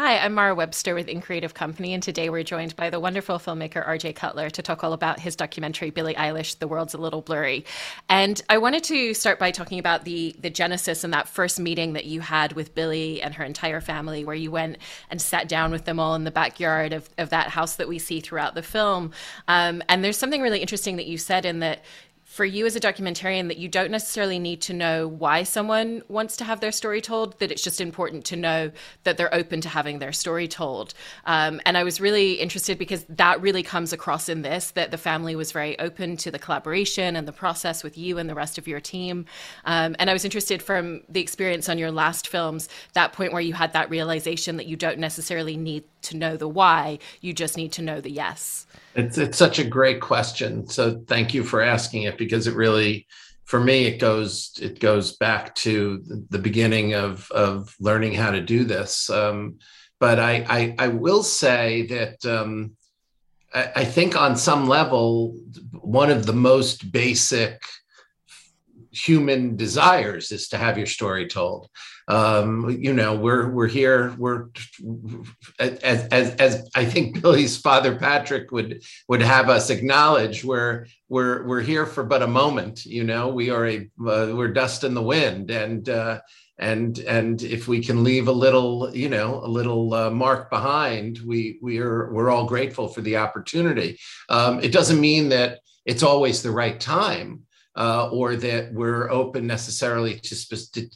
Hi, I'm Mara Webster with In Creative Company, and today we're joined by the wonderful filmmaker RJ Cutler to talk all about his documentary Billie Eilish: The World's a Little Blurry. And I wanted to start by talking about the the genesis and that first meeting that you had with Billie and her entire family, where you went and sat down with them all in the backyard of, of that house that we see throughout the film. Um, and there's something really interesting that you said in that for you as a documentarian that you don't necessarily need to know why someone wants to have their story told, that it's just important to know that they're open to having their story told. Um, and I was really interested because that really comes across in this that the family was very open to the collaboration and the process with you and the rest of your team. Um, and I was interested from the experience on your last films, that point where you had that realization that you don't necessarily need to know the why, you just need to know the yes. It's it's such a great question. So thank you for asking it because it really for me it goes it goes back to the beginning of of learning how to do this. Um, but I, I, I will say that um, I, I think on some level one of the most basic human desires is to have your story told. Um, you know, we're we're here. We're as, as as I think Billie's father Patrick would would have us acknowledge. We're we're we're here for but a moment. You know, we are a uh, we're dust in the wind, and uh, and and if we can leave a little, you know, a little uh, mark behind, we we are we're all grateful for the opportunity. Um, it doesn't mean that it's always the right time uh, or that we're open necessarily to, to,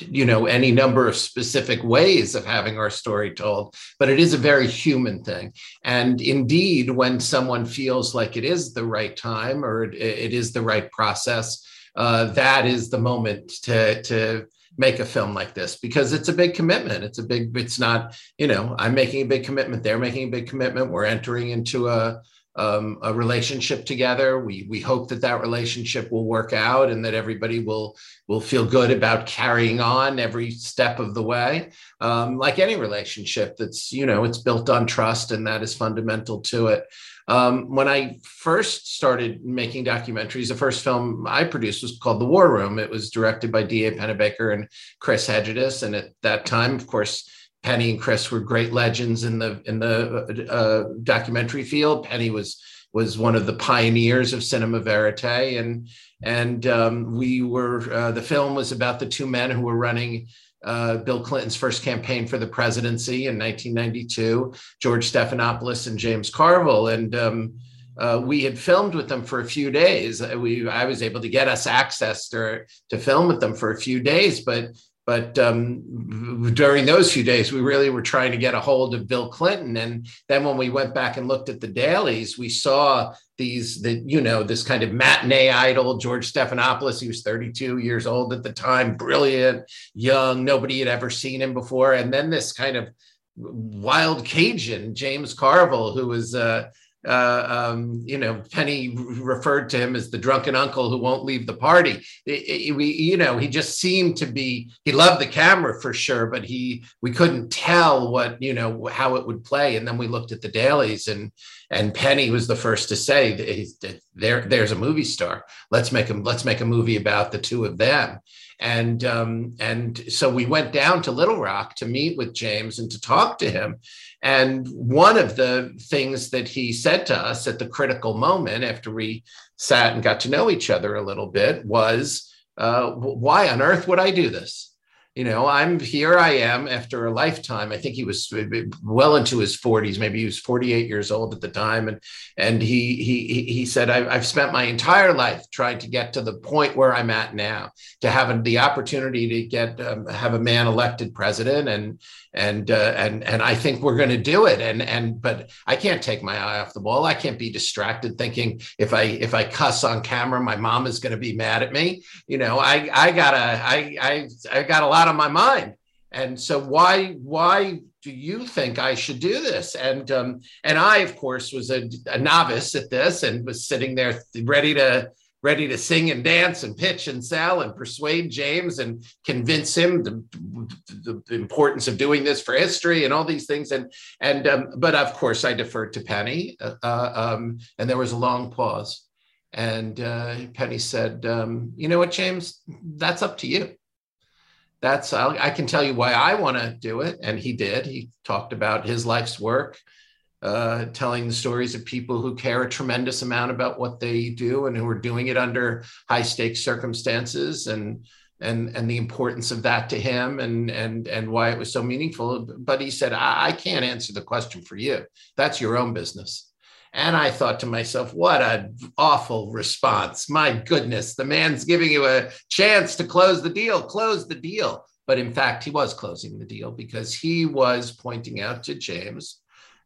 you know any number of specific ways of having our story told but it is a very human thing. And indeed when someone feels like it is the right time or it, it is the right process uh, that is the moment to to make a film like this because it's a big commitment. It's a big it's not you know i'm making a big commitment they're making a big commitment we're entering into a um, a relationship together. We we hope that that relationship will work out and that everybody will will feel good about carrying on every step of the way. Um, like any relationship, that's you know it's built on trust and that is fundamental to it. Um, when I first started making documentaries, the first film I produced was called The War Room. It was directed by D.A. Pennebaker and Chris Hegedus, and at that time, of course Penny and Chris were great legends in the in the uh, documentary field. Penny was was one of the pioneers of cinema verite, and and um, we were uh, the film was about the two men who were running uh, Bill Clinton's first campaign for the presidency in 1992, George Stephanopoulos and James Carville, and um, uh, we had filmed with them for a few days. We I was able to get us access to to film with them for a few days, but but um, during those few days, we really were trying to get a hold of Bill Clinton. And then when we went back and looked at the dailies, we saw these, the, you know, this kind of matinee idol, George Stephanopoulos. He was 32 years old at the time, brilliant, young, nobody had ever seen him before. And then this kind of wild Cajun, James Carville, who was, uh, uh, um, you know, Penny referred to him as the drunken uncle who won't leave the party. It, it, we, you know, he just seemed to be. He loved the camera for sure, but he we couldn't tell what you know how it would play. And then we looked at the dailies, and and Penny was the first to say, "There, there's a movie star. Let's make him. Let's make a movie about the two of them." And um, and so we went down to Little Rock to meet with James and to talk to him. And one of the things that he said to us at the critical moment after we sat and got to know each other a little bit was, uh, Why on earth would I do this? You know i'm here i am after a lifetime. I think he was well into his 40s maybe he was 48 years old at the time. And and he he he said i've spent my entire life trying to get to the point where i'm at now to have the opportunity to get um, have a man elected president and and uh, and and i think we're going to do it. And and but i can't take my eye off the ball. I can't be distracted thinking if i if i cuss on camera my mom is going to be mad at me. You know i i gotta i i i got a lot out of my mind. And so why why do you think I should do this? And um, and I, of course, was a, a novice at this and was sitting there ready to ready to sing and dance and pitch and sell and persuade James and convince him the, the, importance of doing this for history and all these things. And and um, but of course I deferred to Penny. Uh, uh um, and there was a long pause, and uh, Penny said, um, "You know what, James? That's up to you." That's I, I can tell you why I want to do it, and he did. He talked about his life's work, uh, telling the stories of people who care a tremendous amount about what they do and who are doing it under high stakes circumstances, and and and the importance of that to him, and and and why it was so meaningful. But he said, I, I can't answer the question for you. That's your own business. And I thought to myself, what an awful response. My goodness, the man's giving you a chance to close the deal, close the deal. But in fact, he was closing the deal because he was pointing out to James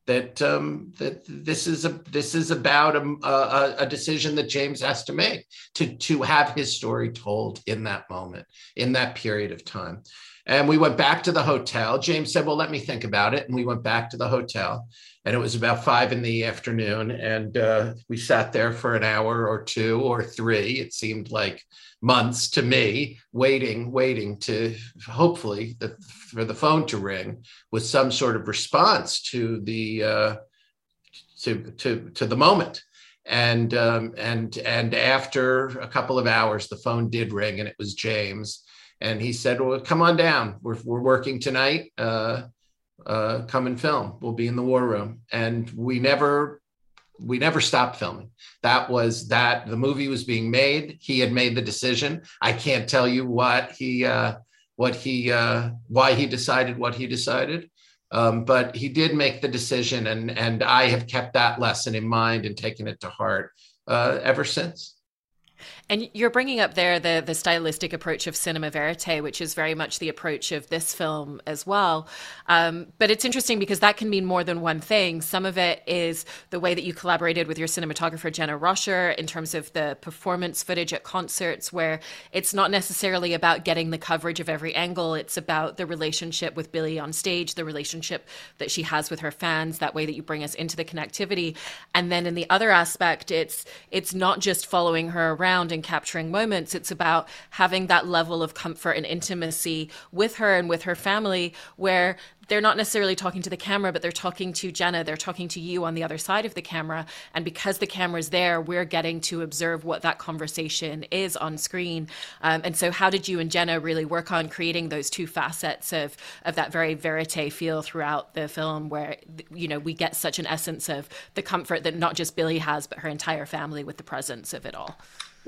that um, that this is a this is about a, a, a, decision that James has to make to to have his story told in that moment, in that period of time. And we went back to the hotel. James said, "Well, let me think about it." And we went back to the hotel and it was about five in the afternoon and uh, we sat there for an hour or two or three it seemed like months to me waiting waiting to hopefully the, for the phone to ring with some sort of response to the uh, to, to to the moment. And um, and and after a couple of hours the phone did ring and it was james and he said well come on down. We're, we're working tonight uh, uh, come and film. We'll be in the war room. And we never we never stopped filming. That was that the movie was being made. He had made the decision. I can't tell you what he uh, what he uh, why he decided what he decided. Um, but he did make the decision, and and I have kept that lesson in mind and taken it to heart uh, ever since. And you're bringing up there the the stylistic approach of cinema verite, which is very much the approach of this film as well. Um, but it's interesting because that can mean more than one thing. Some of it is the way that you collaborated with your cinematographer Jenna Roscher in terms of the performance footage at concerts, where it's not necessarily about getting the coverage of every angle. It's about the relationship with Billie on stage, the relationship that she has with her fans. That way that you bring us into the connectivity. And then in the other aspect, it's it's not just following her around capturing moments. It's about having that level of comfort and intimacy with her and with her family where they're not necessarily talking to the camera, but they're talking to Jenna. They're talking to you on the other side of the camera. And because the camera's there, we're getting to observe what that conversation is on screen. Um, and so, how did you and Jenna really work on creating those two facets of of that very verite feel throughout the film, where you know we get such an essence of the comfort that not just Billie has, but her entire family with the presence of it all.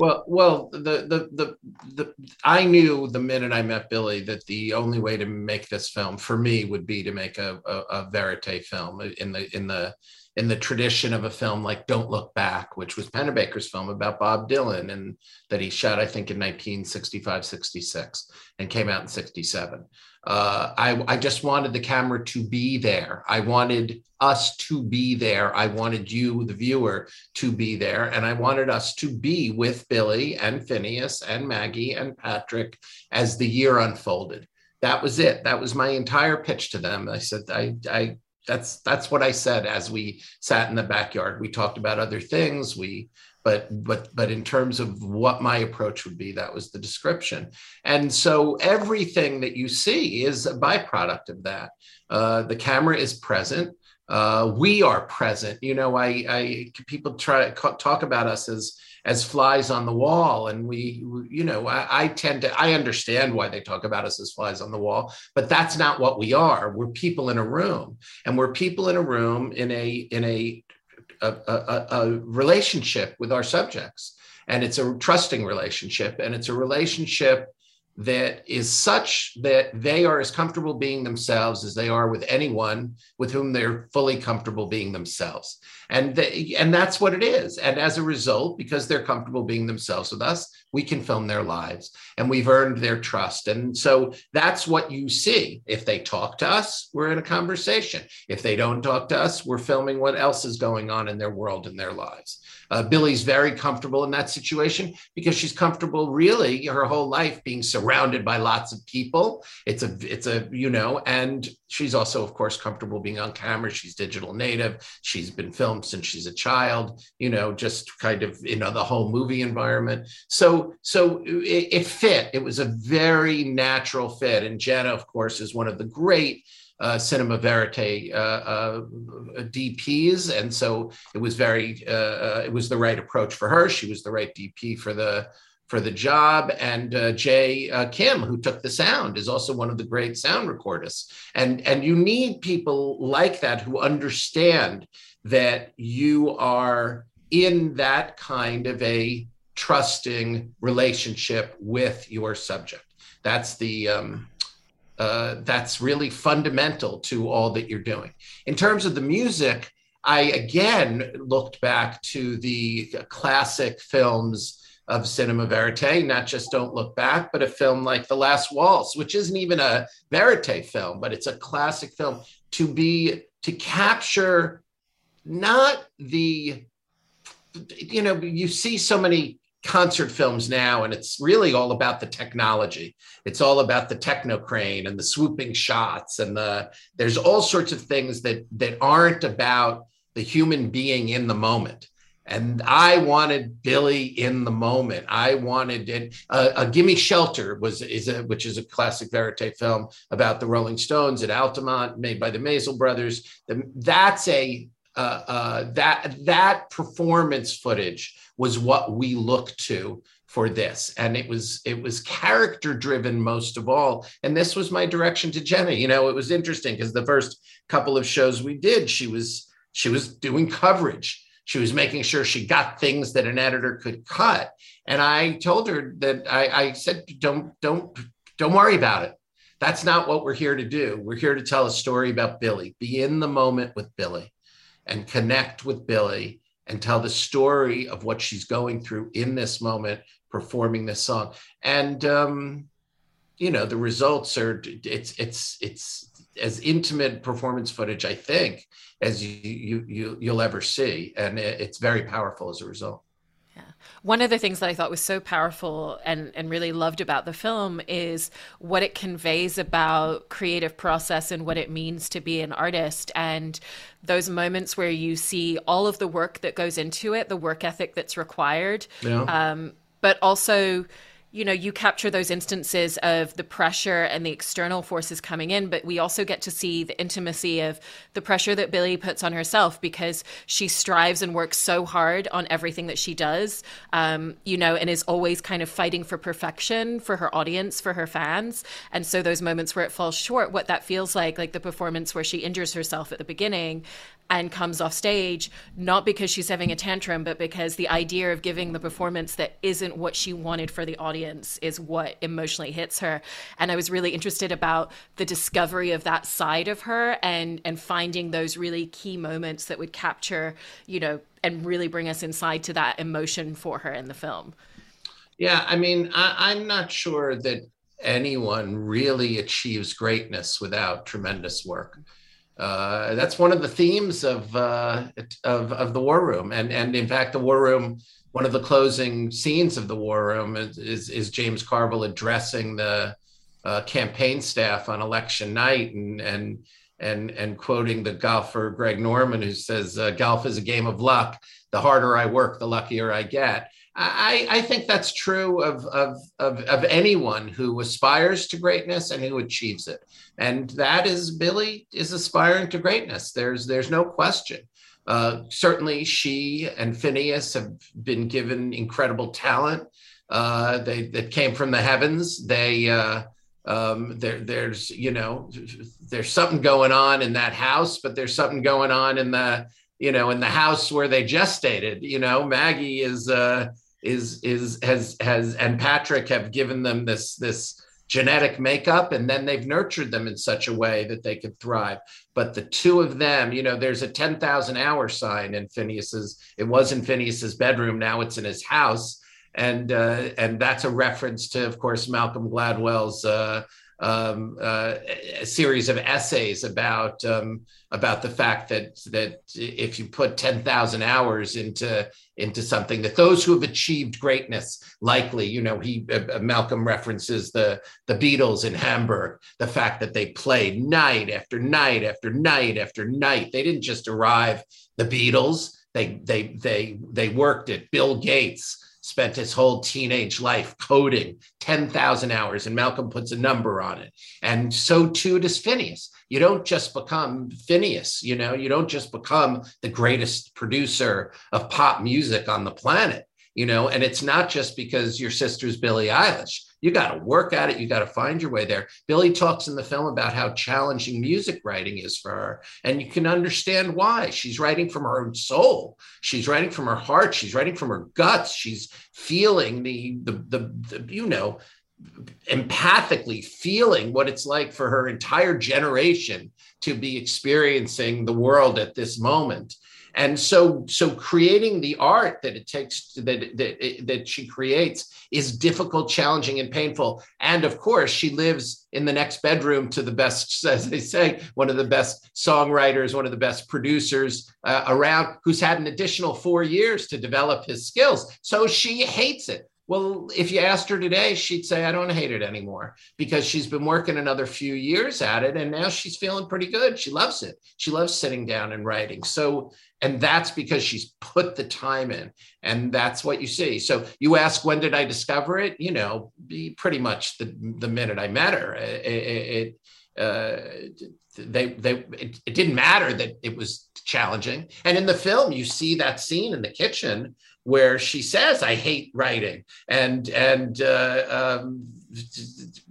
Well, well, the, the the the I knew the minute I met Billie that the only way to make this film for me would be to make a, a, a verite film in the in the in the tradition of a film like Don't Look Back, which was Pennebaker's film about Bob Dylan and that he shot, I think, in 1965, 66 and came out in 67 uh, I, I just wanted the camera to be there. I wanted us to be there. I wanted you, the viewer, to be there. And I wanted us to be with Billie and Phineas and Maggie and Patrick as the year unfolded. That was it. That was my entire pitch to them. I said, I, I, that's that's what I said as we sat in the backyard. We talked about other things. We but but but in terms of what my approach would be that was the description and so everything that you see is a byproduct of that uh, the camera is present uh, we are present you know I, I people try to talk about us as as flies on the wall and we you know I, I tend to i understand why they talk about us as flies on the wall but that's not what we are we're people in a room and we're people in a room in a in a a, a, a relationship with our subjects. And it's a trusting relationship, and it's a relationship that is such that they are as comfortable being themselves as they are with anyone with whom they're fully comfortable being themselves. And they, and that's what it is. And as a result because they're comfortable being themselves with us we can film their lives and we've earned their trust. And so that's what you see. If they talk to us we're in a conversation. If they don't talk to us we're filming what else is going on in their world and their lives uh, Billie's very comfortable in that situation because she's comfortable really her whole life being surrounded by lots of people. It's a, it's a, you know, and she's also, of course, comfortable being on camera. She's digital native. She's been filmed since she's a child, you know, just kind of, you know, the whole movie environment. So, so it, it fit. It was a very natural fit. And Jenna, of course, is one of the great uh, cinema verite uh, uh, DPs, and so it was very uh, it was the right approach for her. She was the right DP for the for the job. And uh, Jay uh, Kim, who took the sound, is also one of the great sound recordists. And, and you need people like that who understand that you are in that kind of a trusting relationship with your subject. That's the um, uh, that's really fundamental to all that you're doing. In terms of the music, I again looked back to the classic films of cinema verite, not just Don't Look Back, but a film like The Last Waltz, which isn't even a verite film, but it's a classic film to be to capture not the you know you see so many concert films now and it's really all about the technology it's all about the techno crane and the swooping shots and the there's all sorts of things that that aren't about the human being in the moment and I wanted Billie in the moment. I wanted it. Uh, uh, "Gimme Shelter" was is a, which is a classic verite film about the Rolling Stones at Altamont, made by the Maysles brothers. The, that's a uh, uh, that that performance footage was what we looked to for this. And it was it was character driven most of all. And this was my direction to jenny. You know it was interesting because the first couple of shows we did she was she was doing coverage. She was making sure she got things that an editor could cut. And i told her that i, I said don't don't don't worry about it. That's not what we're here to do. We're here to tell a story about billie. Be in the moment with billie and connect with billie and tell the story of what she's going through in this moment performing this song and um you know the results are it's it's it's as intimate performance footage i think as you, you, you you'll ever see, and it's very powerful as a result. One of the things that I thought was so powerful and, and really loved about the film is what it conveys about creative process and what it means to be an artist and those moments where you see all of the work that goes into it, the work ethic that's required, yeah. um, but also you know, you capture those instances of the pressure and the external forces coming in, but we also get to see the intimacy of the pressure that Billie puts on herself because she strives and works so hard on everything that she does, um, you know, and is always kind of fighting for perfection for her audience, for her fans. And so those moments where it falls short, what that feels like, like the performance where she injures herself at the beginning, and comes off stage not because she's having a tantrum but because the idea of giving the performance that isn't what she wanted for the audience is what emotionally hits her. And i was really interested about the discovery of that side of her and and finding those really key moments that would capture you know and really bring us inside to that emotion for her in the film. Yeah i mean I, i'm not sure that anyone really achieves greatness without tremendous work uh, that's one of the themes of, uh, of of the War Room, and and in fact, the War Room. One of the closing scenes of the War Room is is, is James Carville addressing the uh, campaign staff on election night, and and and and quoting the golfer Greg Norman, who says, uh, "Golf is a game of luck. The harder I work, the luckier I get." I, I think that's true of, of, of, of, anyone who aspires to greatness and who achieves it. And that is Billie is aspiring to greatness. There's, there's no question. Uh, certainly, she and Phineas have been given incredible talent uh, they, that came from the heavens. They, uh, um, there, there's, you know, there's something going on in that house, but there's something going on in the, you know, in the house where they gestated. You know, Maggie is uh, is is has has and Patrick have given them this this genetic makeup and then they've nurtured them in such a way that they could thrive. But the two of them you know there's a 10,000 hour sign in Phineas's it was in Phineas's bedroom now it's in his house. And uh, and that's a reference to of course Malcolm Gladwell's uh, um, uh, a series of essays about um, about the fact that that if you put ten thousand hours into into something, that those who have achieved greatness, likely, you know, he uh, uh, Malcolm references the the Beatles in Hamburg, the fact that they played night after night after night after night. They didn't just arrive. The Beatles, they they they they worked it. Bill Gates spent his whole teenage life coding 10,000 hours, and Malcolm puts a number on it. And so too does Phineas. You don't just become Phineas, you know, you don't just become the greatest producer of pop music on the planet. You know, and it's not just because your sister's Billie Eilish. You got to work at it. You got to find your way there. Billie talks in the film about how challenging music writing is for her. And you can understand why. She's writing from her own soul. She's writing from her heart. She's writing from her guts. She's feeling the, the, the, the you know, empathically feeling what it's like for her entire generation to be experiencing the world at this moment and so so creating the art that it takes that that, that she creates is difficult challenging and painful. And of course she lives in the next bedroom to the best as they say one of the best songwriters one of the best producers uh, around who's had an additional four years to develop his skills. So she hates it well, if you asked her today, she'd say, I don't hate it anymore because she's been working another few years at it and now she's feeling pretty good. She loves it. She loves sitting down and writing. So, and that's because she's put the time in and that's what you see. So you ask, when did I discover it? You know, pretty much the, the minute I met her. It, it uh, they they it, it, didn't matter that it was challenging and in the film you see that scene in the kitchen where she says, "I hate writing," and and uh, um,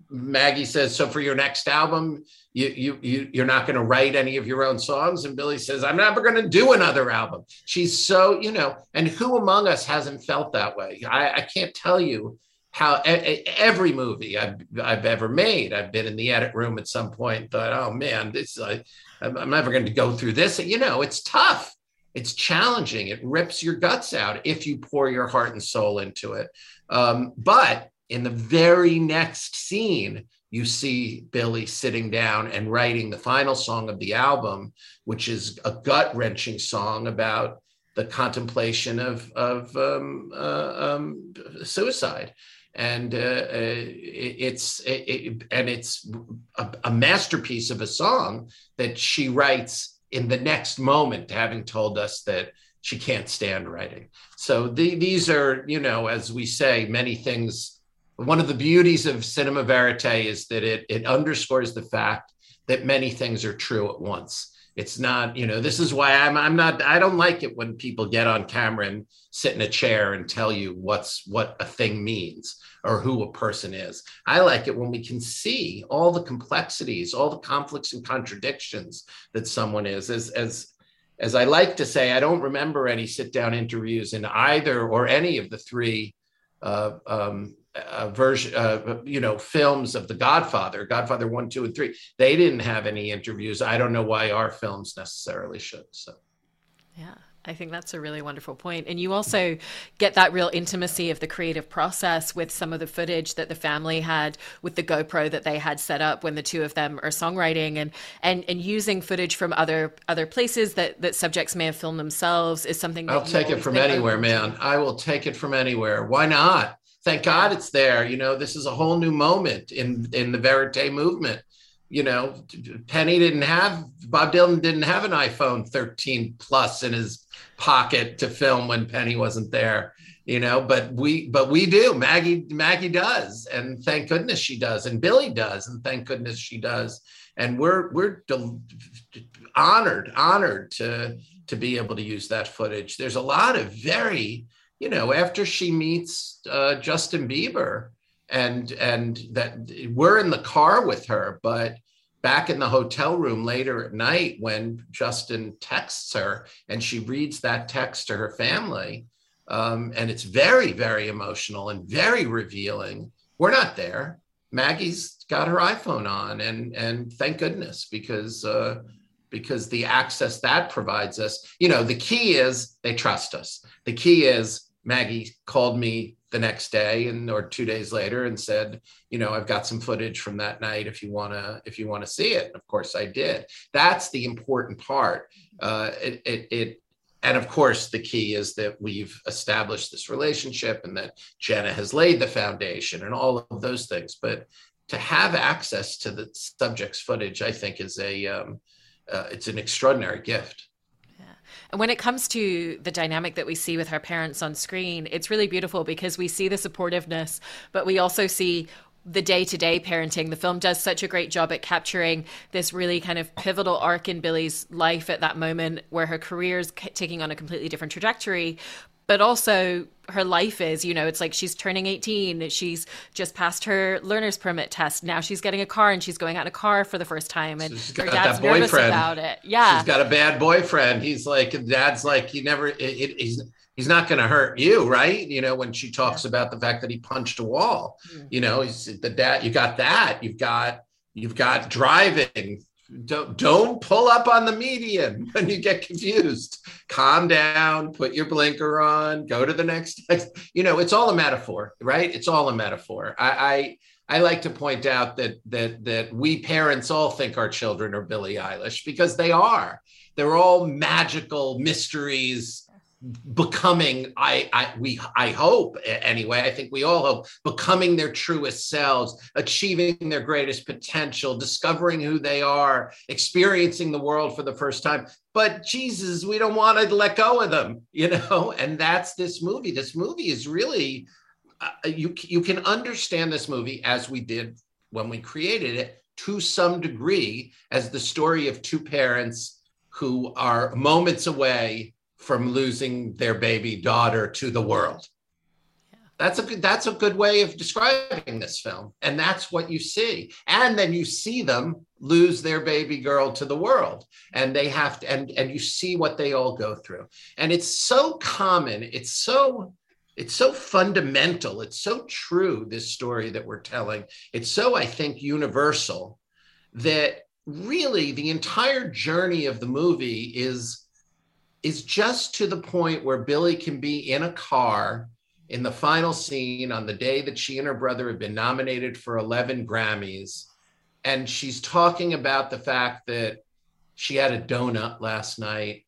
Maggie says, "So for your next album, you you, you you're not going to write any of your own songs?" And Billie says, "I'm never going to do another album." She's so you know, and who among us hasn't felt that way? I, I can't tell you how every movie I've, I've ever made, I've been in the edit room at some point, thought, oh man, this I, I'm never going to go through this. You know, it's tough. It's challenging. It rips your guts out if you pour your heart and soul into it. Um, but in the very next scene, you see Billie sitting down and writing the final song of the album, which is a gut wrenching song about the contemplation of, of um, uh, um, suicide. And uh, uh it's it, it, and it's a, a masterpiece of a song that she writes in the next moment having told us that she can't stand writing. So the, these are, you know, as we say, many things. One of the beauties of cinema verite is that it, it underscores the fact that many things are true at once. It's not, you know, this is why I'm I'm not I don't like it when people get on camera and sit in a chair and tell you what's what a thing means or who a person is. I like it when we can see all the complexities, all the conflicts and contradictions that someone is. As as as I like to say, I don't remember any sit down interviews in either or any of the three uh, um, uh, version, uh, you know, films of The Godfather, Godfather one, two, and three. They didn't have any interviews. I don't know why our films necessarily should. So, yeah. I think that's a really wonderful point. And you also get that real intimacy of the creative process with some of the footage that the family had with the GoPro that they had set up when the two of them are songwriting and and, and using footage from other other places that, that subjects may have filmed themselves is something I'll take it from anywhere, man. I will take it from anywhere. Why not? Thank God it's there. You know, this is a whole new moment in in the verite movement you know, Penny didn't have Bob Dylan didn't have an iPhone 13 plus in his pocket to film when Penny wasn't there, you know, but we but we do. Maggie Maggie does, and thank goodness she does, and Billie does, and thank goodness she does, and we're we're del- honored honored to to be able to use that footage. There's a lot of very, you know, after she meets uh, Justin Bieber, and and that we're in the car with her, but back in the hotel room later at night when Justin texts her and she reads that text to her family. Um, and it's very, very emotional and very revealing. We're not there. Maggie's got her iPhone on, and and thank goodness because uh, because the access that provides us. You know, the key is they trust us. The key is Maggie called me the next day and or two days later and said you know i've got some footage from that night if you want to if you want to see it. Of course i did. That's the important part. Uh, it, it, it and of course the key is that we've established this relationship and that jenna has laid the foundation and all of those things. But to have access to the subject's footage i think is a um, uh, it's an extraordinary gift and when it comes to the dynamic that we see with her parents on screen, it's really beautiful because we see the supportiveness, but we also see the day to day parenting. The film does such a great job at capturing this really kind of pivotal arc in Billie's life at that moment where her career is taking on a completely different trajectory. But also her life is you know it's like she's turning 18 she's just passed her learner's permit test. Now she's getting a car and she's going out in a car for the first time and so her dad's nervous about it. Yeah. She's got a bad boyfriend. He's like dad's like he never it, it, he's he's not going to hurt you right? You know when she talks yeah. about the fact that he punched a wall. Mm-hmm. you know he's the dad you got that. You've got you've got driving don't don't pull up on the median when you get confused. Calm down put your blinker on go to the next you know it's all a metaphor right? It's all a metaphor. I i, I like to point out that that that we parents all think our children are billie eilish because they are. They're all magical mysteries becoming i i we i hope anyway i think we all hope becoming their truest selves achieving their greatest potential discovering who they are experiencing the world for the first time. But jesus we don't want to let go of them you know? And that's this movie. This movie is really uh, you you can understand this movie as we did when we created it to some degree as the story of two parents who are moments away from losing their baby daughter to the world. Yeah. That's a good that's a good way of describing this film. And that's what you see. And then you see them lose their baby girl to the world. And they have to and and you see what they all go through. And it's so common, it's so it's so fundamental, it's so true this story that we're telling. It's so I think universal that really the entire journey of the movie is is just to the point where Billie can be in a car in the final scene on the day that she and her brother have been nominated for 11 Grammys. And she's talking about the fact that she had a donut last night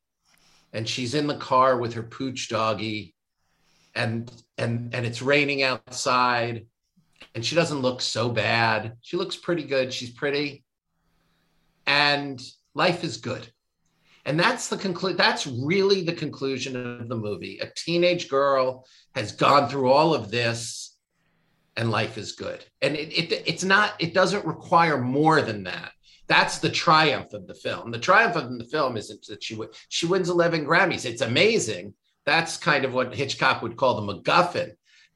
and she's in the car with her pooch doggy and and and it's raining outside and she doesn't look so bad. She looks pretty good. She's pretty. And life is good. And that's the conclude. That's really the conclusion of the movie. A teenage girl has gone through all of this, and life is good. And it, it it's not. It doesn't require more than that. That's the triumph of the film. The triumph of the film isn't that she she wins 11 Grammys. It's amazing. That's kind of what Hitchcock would call the MacGuffin.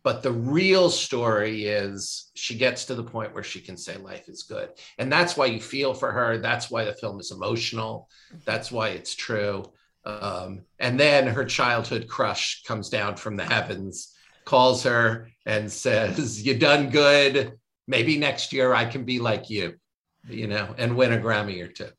But the real story is she gets to the point where she can say life is good. And that's why you feel for her. That's why the film is emotional. That's why it's true. Um, and then her childhood crush comes down from the heavens, calls her, and says, You done good. Maybe next year I can be like you, you know, and win a Grammy or two.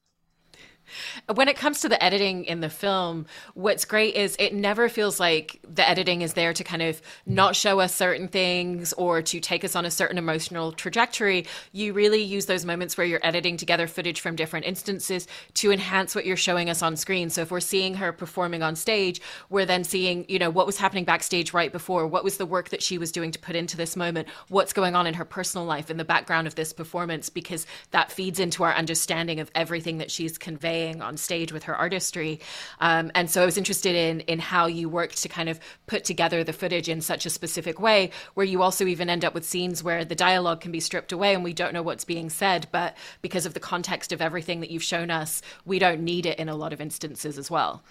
When it comes to the editing in the film, what's great is it never feels like the editing is there to kind of not show us certain things or to take us on a certain emotional trajectory. You really use those moments where you're editing together footage from different instances to enhance what you're showing us on screen. So if we're seeing her performing on stage, we're then seeing, you know, what was happening backstage right before, what was the work that she was doing to put into this moment, what's going on in her personal life in the background of this performance, because that feeds into our understanding of everything that she's conveying on stage with her artistry. Um, and so I was interested in in how you worked to kind of put together the footage in such a specific way, where you also even end up with scenes where the dialogue can be stripped away and we don't know what's being said, but because of the context of everything that you've shown us, we don't need it in a lot of instances as well.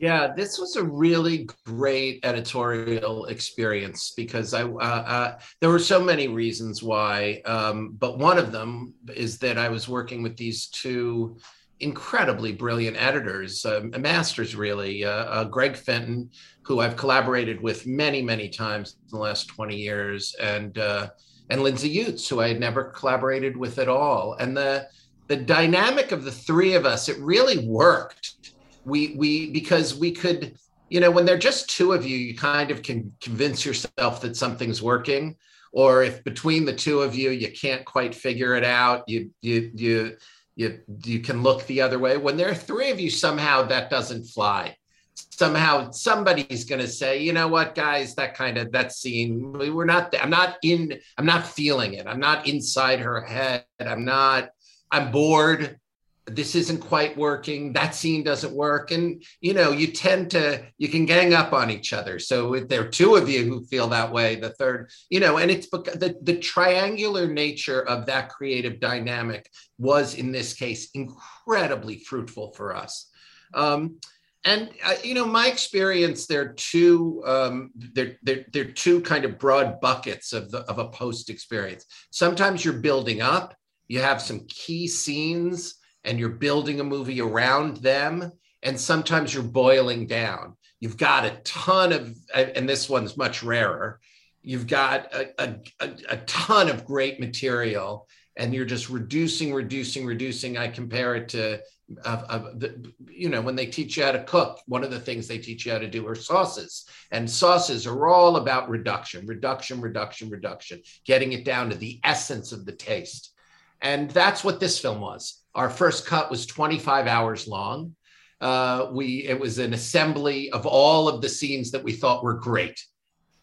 Yeah, this was a really great editorial experience because I uh, uh, there were so many reasons why, um, but one of them is that I was working with these two incredibly brilliant editors, uh, masters really. Uh, uh, Greg Fenton, who I've collaborated with many, many times in the last 20 years, and uh, and Lindsay Utz, who I had never collaborated with at all. And the the dynamic of the three of us, it really worked. We we because we could, you know, when they're just two of you, you kind of can convince yourself that something's working. Or if between the two of you, you can't quite figure it out, you you you you you can look the other way. When there are three of you somehow that doesn't fly. Somehow somebody's going to say you know what guys? That kind of that scene we're not i'm not in i'm not feeling it. I'm not inside her head. I'm not i'm bored this isn't quite working that scene doesn't work. And you know you tend to you can gang up on each other. So if there are two of you who feel that way the third you know and it's the, the triangular nature of that creative dynamic was in this case incredibly fruitful for us. Um, and uh, you know my experience there are two um, there, there, there are two kind of broad buckets of the of a post experience. Sometimes you're building up you have some key scenes and you're building a movie around them and sometimes you're boiling down you've got a ton of and this one's much rarer you've got a, a, a ton of great material and you're just reducing reducing reducing i compare it to of, the, you know, when they teach you how to cook, one of the things they teach you how to do are sauces. And sauces are all about reduction, reduction, reduction, reduction, getting it down to the essence of the taste. And that's what this film was. Our first cut was 25 hours long. Uh, we it was an assembly of all of the scenes that we thought were great.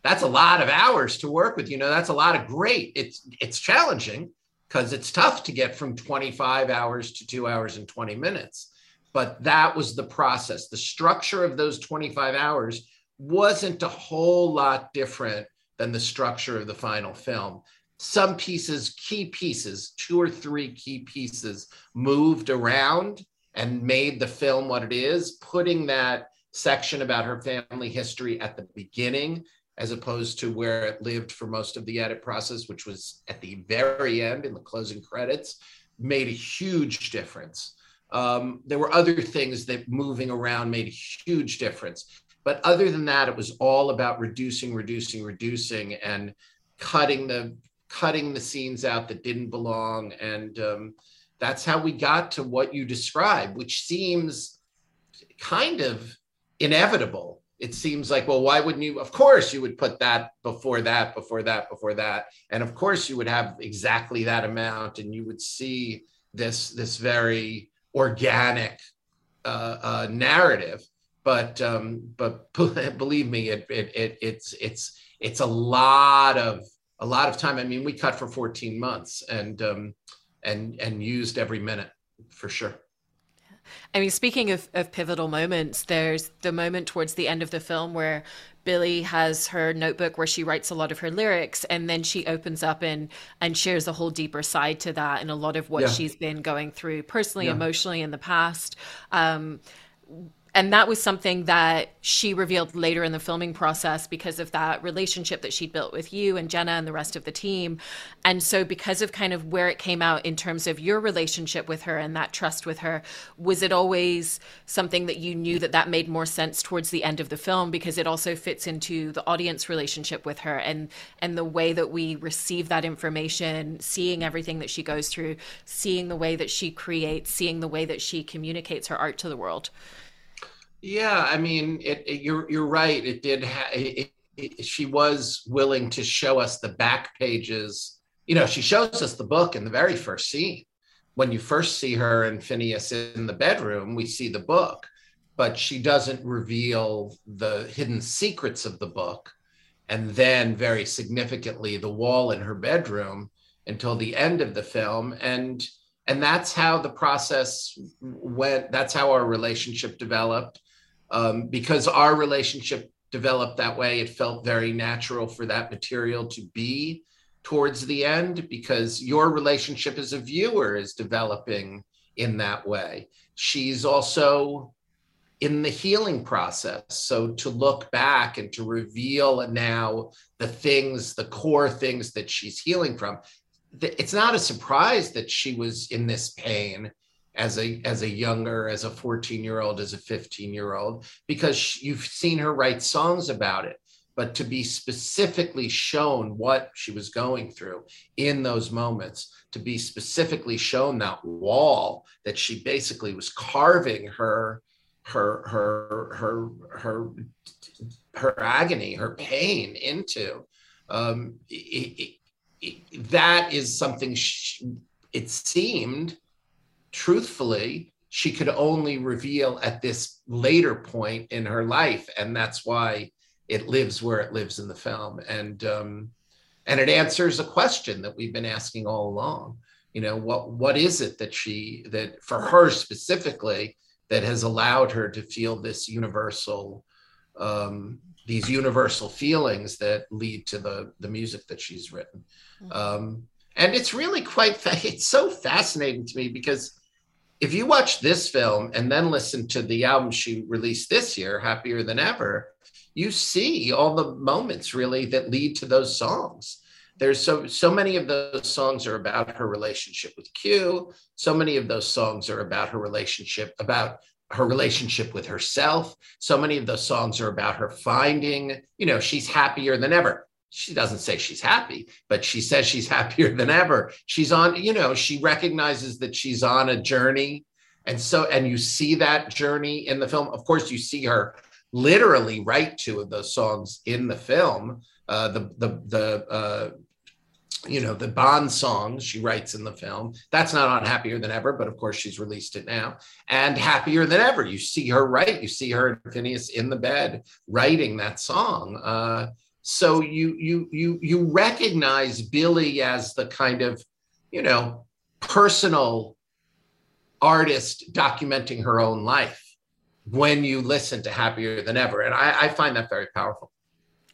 That's a lot of hours to work with. You know, that's a lot of great. It's it's challenging because it's tough to get from 25 hours to two hours and 20 minutes. But that was the process. The structure of those 25 hours wasn't a whole lot different than the structure of the final film. Some pieces, key pieces, two or three key pieces moved around and made the film what it is, putting that section about her family history at the beginning as opposed to where it lived for most of the edit process, which was at the very end in the closing credits, made a huge difference. Um, there were other things that moving around made a huge difference. But other than that, it was all about reducing, reducing, reducing, and cutting the cutting the scenes out that didn't belong. And um, that's how we got to what you described, which seems kind of inevitable. It seems like well why wouldn't you? Of course you would put that before that before that before that. And of course you would have exactly that amount. And you would see this this very organic uh, uh, narrative. But um, but believe me it, it, it it's it's it's a lot of a lot of time i mean we cut for 14 months and um, and and used every minute for sure I mean, speaking of, of pivotal moments, there's the moment towards the end of the film where Billie has her notebook where she writes a lot of her lyrics, and then she opens up and and shares a whole deeper side to that and a lot of what yeah. she's been going through personally, yeah. emotionally in the past. Um, and that was something that she revealed later in the filming process because of that relationship that she'd built with you and Jenna and the rest of the team. And so, because of kind of where it came out in terms of your relationship with her and that trust with her, was it always something that you knew that that made more sense towards the end of the film because it also fits into the audience relationship with her and and the way that we receive that information, seeing everything that she goes through, seeing the way that she creates, seeing the way that she communicates her art to the world. Yeah, I mean, it, it, you're you're right. It did. Ha- it, she was willing to show us the back pages. You know, she shows us the book in the very first scene. When you first see her and Phineas in the bedroom, we see the book, but she doesn't reveal the hidden secrets of the book. And then, very significantly, the wall in her bedroom until the end of the film. And and that's how the process went. That's how our relationship developed um, because our relationship developed that way, it felt very natural for that material to be towards the end because your relationship as a viewer is developing in that way. She's also in the healing process. So to look back and to reveal now the things, the core things that she's healing from, it's not a surprise that she was in this pain as a as a younger as a 14 year old as a 15 year old because you've seen her write songs about it. But to be specifically shown what she was going through in those moments to be specifically shown that wall that she basically was carving her her her her her her agony her pain into um, it, it, it, that is something she, it seemed truthfully, she could only reveal at this later point in her life, and that's why it lives where it lives in the film. And um, and it answers a question that we've been asking all along. You know, what what is it that she that for her specifically that has allowed her to feel this universal um, these universal feelings that lead to the the music that she's written. Mm-hmm. Um, and it's really quite it's so fascinating to me because if you watch this film and then listen to the album she released this year, Happier Than Ever, you see all the moments really that lead to those songs. There's so so many of those songs are about her relationship with Q. So many of those songs are about her relationship about her relationship with herself. So many of those songs are about her finding, you know, she's happier than ever. She doesn't say she's happy, but she says she's happier than ever. She's on, you know, she recognizes that she's on a journey. And so, and you see that journey in the film. Of course, you see her literally write two of those songs in the film. Uh, the the the uh, you know the bond songs she writes in the film that's not on happier than ever but of course she's released it now and happier than ever you see her write you see her and Finneas in the bed writing that song uh, so you you you you recognize Billie as the kind of you know personal artist documenting her own life when you listen to happier than ever and i, I find that very powerful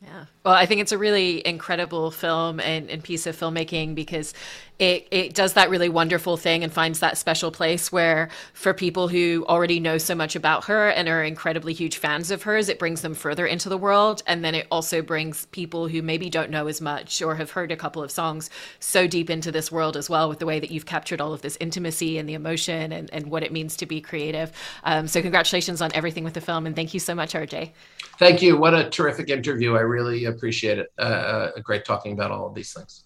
yeah. Well, I think it's a really incredible film and, and, piece of filmmaking because it, it does that really wonderful thing and finds that special place where, for people who already know so much about her and are incredibly huge fans of hers, it brings them further into the world. And then it also brings people who maybe don't know as much or have heard a couple of songs so deep into this world as well with the way that you've captured all of this intimacy and the emotion and, and what it means to be creative. Um, so, congratulations on everything with the film. And thank you so much, RJ. Thank you. What a terrific interview. I really appreciate it. Uh, uh, great talking about all of these things.